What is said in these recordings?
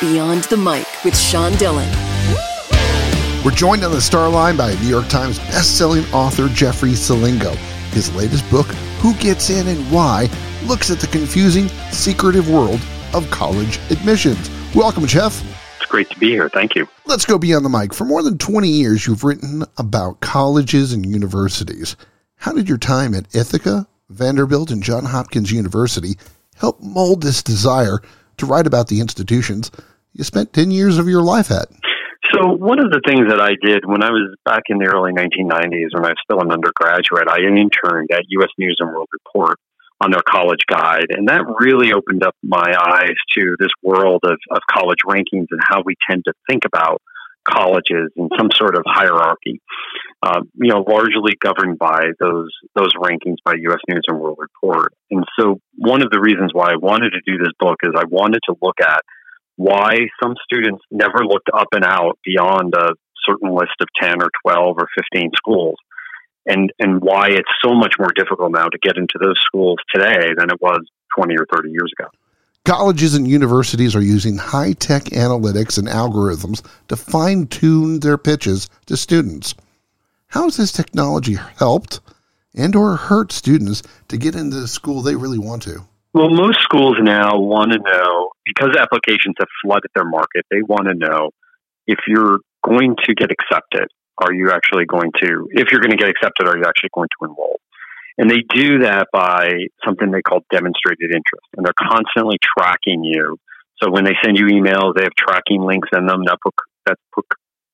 Beyond the Mic with Sean Dillon. We're joined on the star line by New York Times best-selling author Jeffrey Selingo. His latest book, Who Gets In and Why, looks at the confusing, secretive world of college admissions. Welcome, Jeff. It's great to be here. Thank you. Let's go beyond the mic. For more than 20 years, you've written about colleges and universities. How did your time at Ithaca, Vanderbilt, and Johns Hopkins University help mold this desire to write about the institutions you spent 10 years of your life at? So, one of the things that I did when I was back in the early 1990s, when I was still an undergraduate, I interned at U.S. News and World Report on their college guide. And that really opened up my eyes to this world of, of college rankings and how we tend to think about colleges in some sort of hierarchy, uh, you know, largely governed by those those rankings by U.S. News and World Report. And so, one of the reasons why I wanted to do this book is I wanted to look at why some students never looked up and out beyond a certain list of 10 or 12 or 15 schools and and why it's so much more difficult now to get into those schools today than it was 20 or 30 years ago. Colleges and universities are using high tech analytics and algorithms to fine tune their pitches to students. How has this technology helped and or hurt students to get into the school they really want to? Well, most schools now want to know because applications have flooded their market, they want to know if you're going to get accepted are you actually going to, if you're going to get accepted, are you actually going to enroll? And they do that by something they call demonstrated interest. And they're constantly tracking you. So when they send you emails, they have tracking links in them that, put, that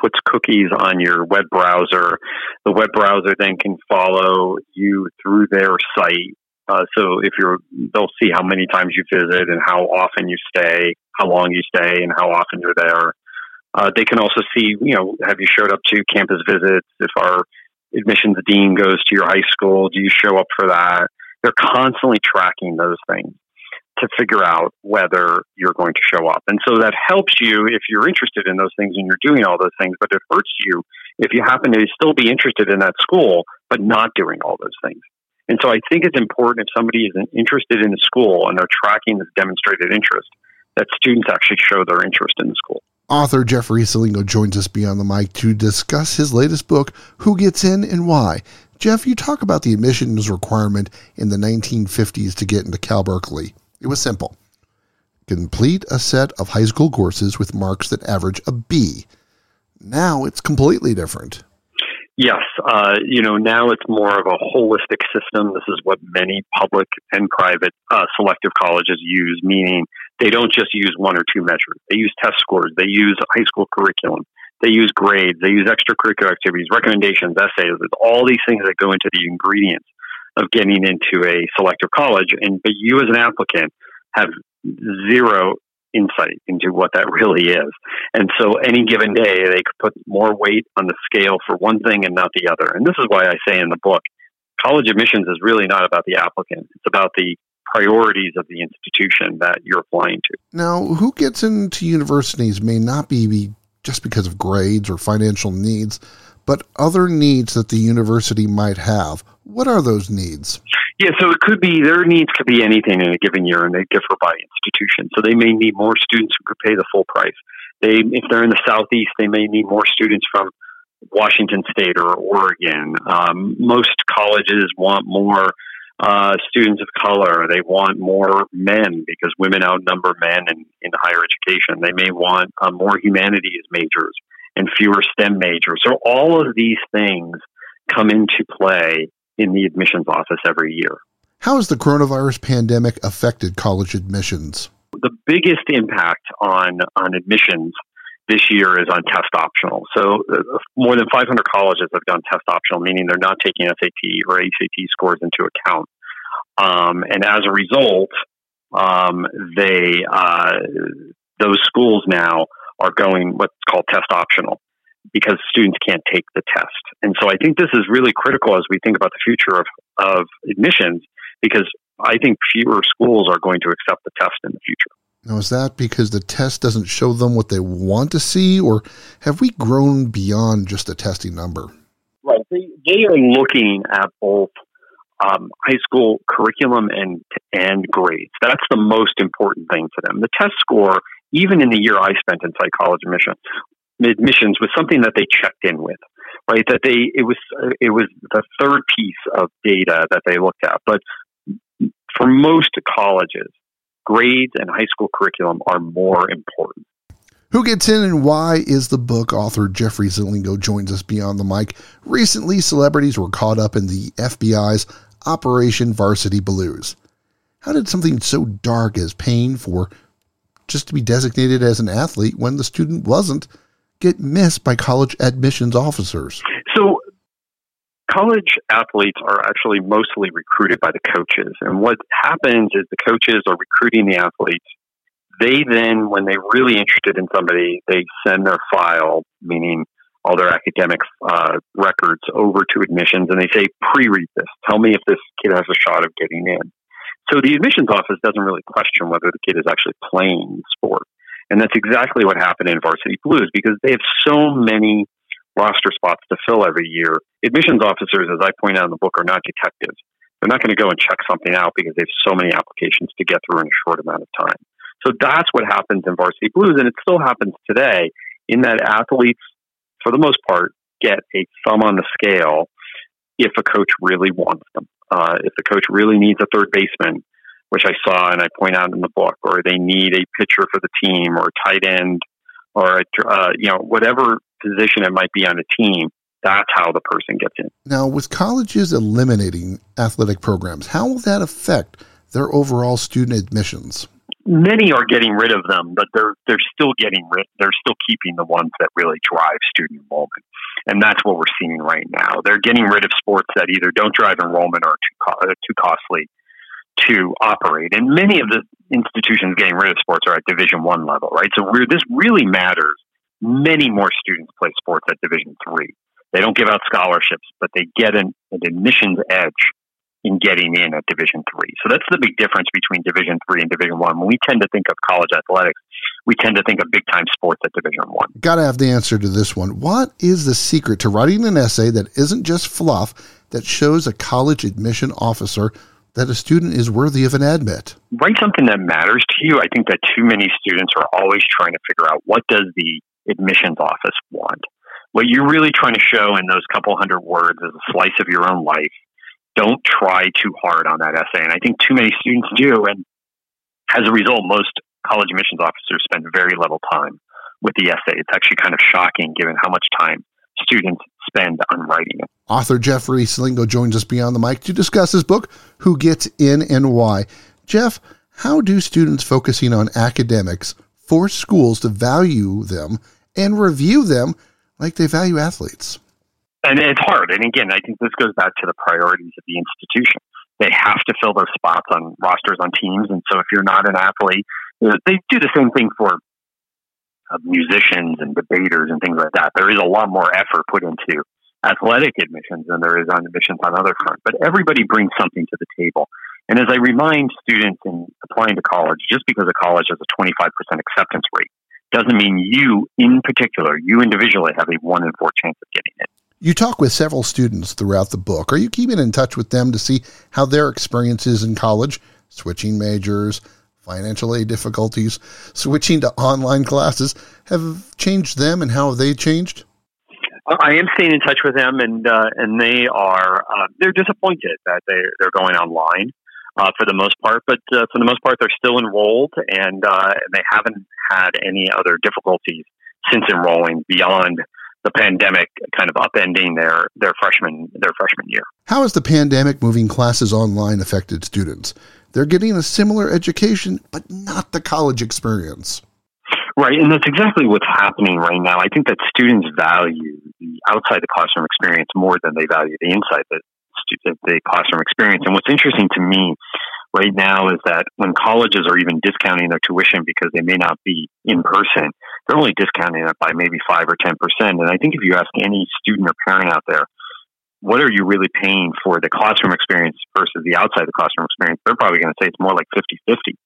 puts cookies on your web browser. The web browser then can follow you through their site. Uh, so if you're, they'll see how many times you visit and how often you stay, how long you stay, and how often you're there. Uh, they can also see, you know, have you showed up to campus visits? If our admissions dean goes to your high school, do you show up for that? They're constantly tracking those things to figure out whether you're going to show up. And so that helps you if you're interested in those things and you're doing all those things, but it hurts you if you happen to still be interested in that school, but not doing all those things. And so I think it's important if somebody is interested in a school and they're tracking this demonstrated interest, that students actually show their interest in the school. Author Jeffrey Selingo joins us beyond the mic to discuss his latest book, Who Gets In and Why. Jeff, you talk about the admissions requirement in the 1950s to get into Cal Berkeley. It was simple complete a set of high school courses with marks that average a B. Now it's completely different. Yes, uh, you know now it's more of a holistic system. This is what many public and private uh, selective colleges use, meaning they don't just use one or two measures. They use test scores. They use high school curriculum. They use grades. They use extracurricular activities, recommendations, essays. There's all these things that go into the ingredients of getting into a selective college. And but you as an applicant have zero insight into what that really is. And so any given day, they could put more weight on the scale for one thing and not the other. And this is why I say in the book, college admissions is really not about the applicant. It's about the priorities of the institution that you're applying to. Now, who gets into universities may not be just because of grades or financial needs, but other needs that the university might have. What are those needs? Yeah, so it could be their needs could be anything in a given year, and they differ by institution. So they may need more students who could pay the full price. They, if they're in the southeast, they may need more students from Washington State or Oregon. Um, most colleges want more uh, students of color. They want more men because women outnumber men in, in higher education. They may want uh, more humanities majors and fewer STEM majors. So all of these things come into play in the admissions office every year. How has the coronavirus pandemic affected college admissions? The biggest impact on, on admissions this year is on test optional. So uh, more than 500 colleges have gone test optional, meaning they're not taking SAT or ACT scores into account. Um, and as a result, um, they uh, those schools now are going what's called test optional because students can't take the test. And so I think this is really critical as we think about the future of, of admissions because I think fewer schools are going to accept the test in the future. Now, is that because the test doesn't show them what they want to see, or have we grown beyond just a testing number? Right. They, they are looking at both um, high school curriculum and and grades. That's the most important thing for them. The test score, even in the year I spent in psychology admission, admissions was something that they checked in with, right? That they it was it was the third piece of data that they looked at. But for most colleges, grades and high school curriculum are more important. Who Gets In and Why is the book. Author Jeffrey Selingo joins us beyond the mic. Recently, celebrities were caught up in the FBI's Operation Varsity Blues. How did something so dark as paying for just to be designated as an athlete when the student wasn't get missed by college admissions officers? So, college athletes are actually mostly recruited by the coaches. And what happens is the coaches are recruiting the athletes. They then, when they're really interested in somebody, they send their file, meaning all their academic uh, records, over to admissions and they say, pre read this. Tell me if this kid has a shot of getting in. So the admissions office doesn't really question whether the kid is actually playing sport. And that's exactly what happened in Varsity Blues because they have so many roster spots to fill every year. Admissions officers, as I point out in the book, are not detectives. They're not going to go and check something out because they have so many applications to get through in a short amount of time. So that's what happens in Varsity Blues, and it still happens today in that athletes, for the most part, get a thumb on the scale if a coach really wants them. Uh, if the coach really needs a third baseman, which I saw and I point out in the book, or they need a pitcher for the team, or a tight end, or a, uh, you know whatever position it might be on a team. That's how the person gets in. Now, with colleges eliminating athletic programs, how will that affect their overall student admissions? Many are getting rid of them, but they're they're still getting rid. They're still keeping the ones that really drive student enrollment, and that's what we're seeing right now. They're getting rid of sports that either don't drive enrollment or are too co- too costly to operate. And many of the institutions getting rid of sports are at Division One level, right? So this really matters. Many more students play sports at Division Three. They don't give out scholarships, but they get an, an admissions edge in getting in at Division Three. So that's the big difference between Division Three and Division One. When we tend to think of college athletics, we tend to think of big time sports at Division One. Got to have the answer to this one. What is the secret to writing an essay that isn't just fluff that shows a college admission officer that a student is worthy of an admit. Write something that matters to you. I think that too many students are always trying to figure out what does the admissions office want. What you're really trying to show in those couple hundred words is a slice of your own life. Don't try too hard on that essay. And I think too many students do. And as a result, most college admissions officers spend very little time with the essay. It's actually kind of shocking given how much time students spend on writing it. Author Jeffrey Selingo joins us beyond the mic to discuss his book, Who Gets In and Why. Jeff, how do students focusing on academics force schools to value them and review them like they value athletes? And it's hard. And again, I think this goes back to the priorities of the institution. They have to fill those spots on rosters on teams. And so if you're not an athlete, uh, they do the same thing for uh, musicians and debaters and things like that. There is a lot more effort put into athletic admissions than there is on admissions on other fronts. But everybody brings something to the table. And as I remind students in applying to college, just because a college has a 25% acceptance rate doesn't mean you in particular, you individually have a one in four chance of getting it. You talk with several students throughout the book. Are you keeping in touch with them to see how their experiences in college, switching majors, financial aid difficulties, switching to online classes have changed them and how have they changed? I am staying in touch with them, and uh, and they are uh, they're disappointed that they they're going online uh, for the most part, but uh, for the most part they're still enrolled, and uh, they haven't had any other difficulties since enrolling beyond the pandemic kind of upending their their freshman their freshman year. How has the pandemic moving classes online affected students? They're getting a similar education, but not the college experience. Right, and that's exactly what's happening right now. I think that students value the outside the classroom experience more than they value the inside the, the classroom experience. And what's interesting to me right now is that when colleges are even discounting their tuition because they may not be in person, they're only discounting it by maybe five or ten percent. And I think if you ask any student or parent out there, what are you really paying for the classroom experience versus the outside the classroom experience? They're probably going to say it's more like 50 50.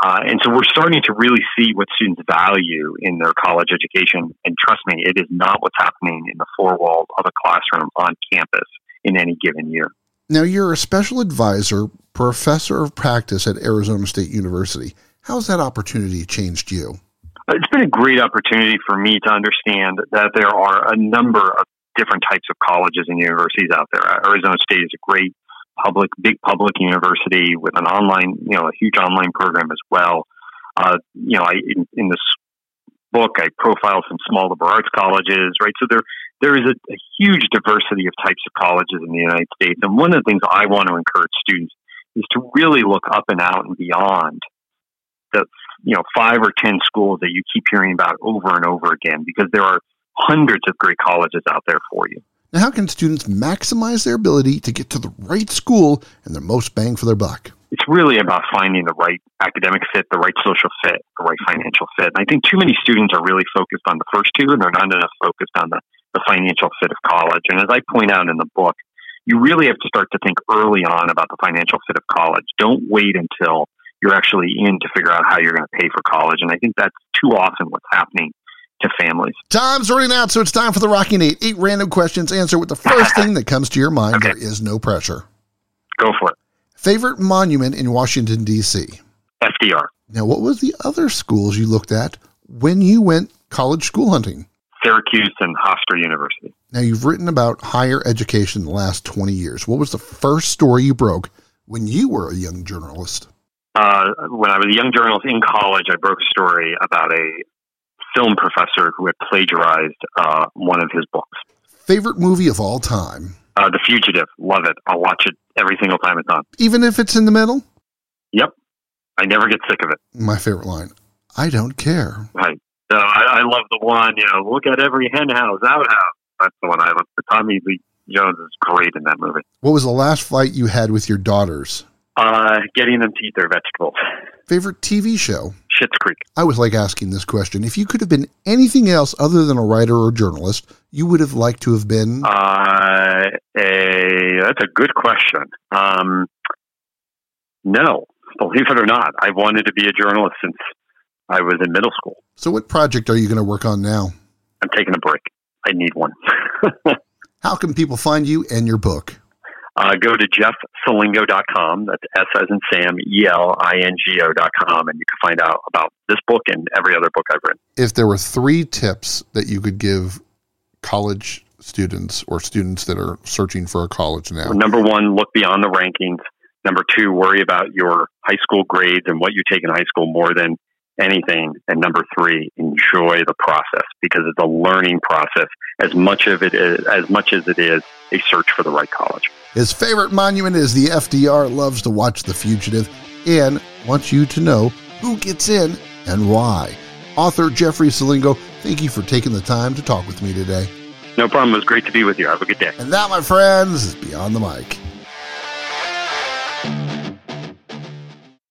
Uh, and so we're starting to really see what students value in their college education. And trust me, it is not what's happening in the four walls of a classroom on campus in any given year. Now, you're a special advisor, professor of practice at Arizona State University. How has that opportunity changed you? It's been a great opportunity for me to understand that there are a number of different types of colleges and universities out there. Arizona State is a great public, big public university with an online, you know, a huge online program as well. Uh, you know, I, in, in this book, I profile some small liberal arts colleges, right? So there, there is a, a huge diversity of types of colleges in the United States. And one of the things I want to encourage students is to really look up and out and beyond the you know five or ten schools that you keep hearing about over and over again because there are hundreds of great colleges out there for you. Now, how can students maximize their ability to get to the right school and the most bang for their buck? It's really about finding the right academic fit, the right social fit, the right financial fit. And I think too many students are really focused on the first two and they're not enough focused on the, the financial fit of college. And as I point out in the book, you really have to start to think early on about the financial fit of college. Don't wait until you're actually in to figure out how you're going to pay for college. And I think that's too often what's happening to families. Time's running out, so it's time for the Rocking Eight. Eight random questions. Answer with the first thing that comes to your mind. Okay. There is no pressure. Go for it. Favorite monument in Washington, D.C.? FDR. Now, what was the other schools you looked at when you went college school hunting? Syracuse and Hofstra University. Now, you've written about higher education in the last 20 years. What was the first story you broke when you were a young journalist? Uh, when I was a young journalist in college, I broke a story about a film professor who had plagiarized uh, one of his books. Favorite movie of all time? Uh, the Fugitive. Love it. I'll watch it every single time it's on. Even if it's in the middle? Yep. I never get sick of it. My favorite line I don't care. Right. So I, I love the one, you know, look at every hen house, outhouse. That's the one I love. Tommy Lee Jones is great in that movie. What was the last fight you had with your daughters? Uh, getting them to eat their vegetables. Favorite TV show? Schitt's Creek. I was like asking this question. If you could have been anything else other than a writer or journalist, you would have liked to have been? Uh, a, that's a good question. Um, no, believe it or not, I've wanted to be a journalist since I was in middle school. So, what project are you going to work on now? I'm taking a break. I need one. How can people find you and your book? uh, go to jeffselingo.com. That's S as in Sam, E L I N G O.com, and you can find out about this book and every other book I've written. If there were three tips that you could give college students or students that are searching for a college now, number one, look beyond the rankings. Number two, worry about your high school grades and what you take in high school more than anything. And number three, enjoy the process because it's a learning process as much of it is, as much as it is a search for the right college. His favorite monument is the FDR loves to watch The Fugitive and wants you to know who gets in and why. Author Jeffrey Selingo, thank you for taking the time to talk with me today. No problem. It was great to be with you. Have a good day. And that, my friends, is Beyond the Mic.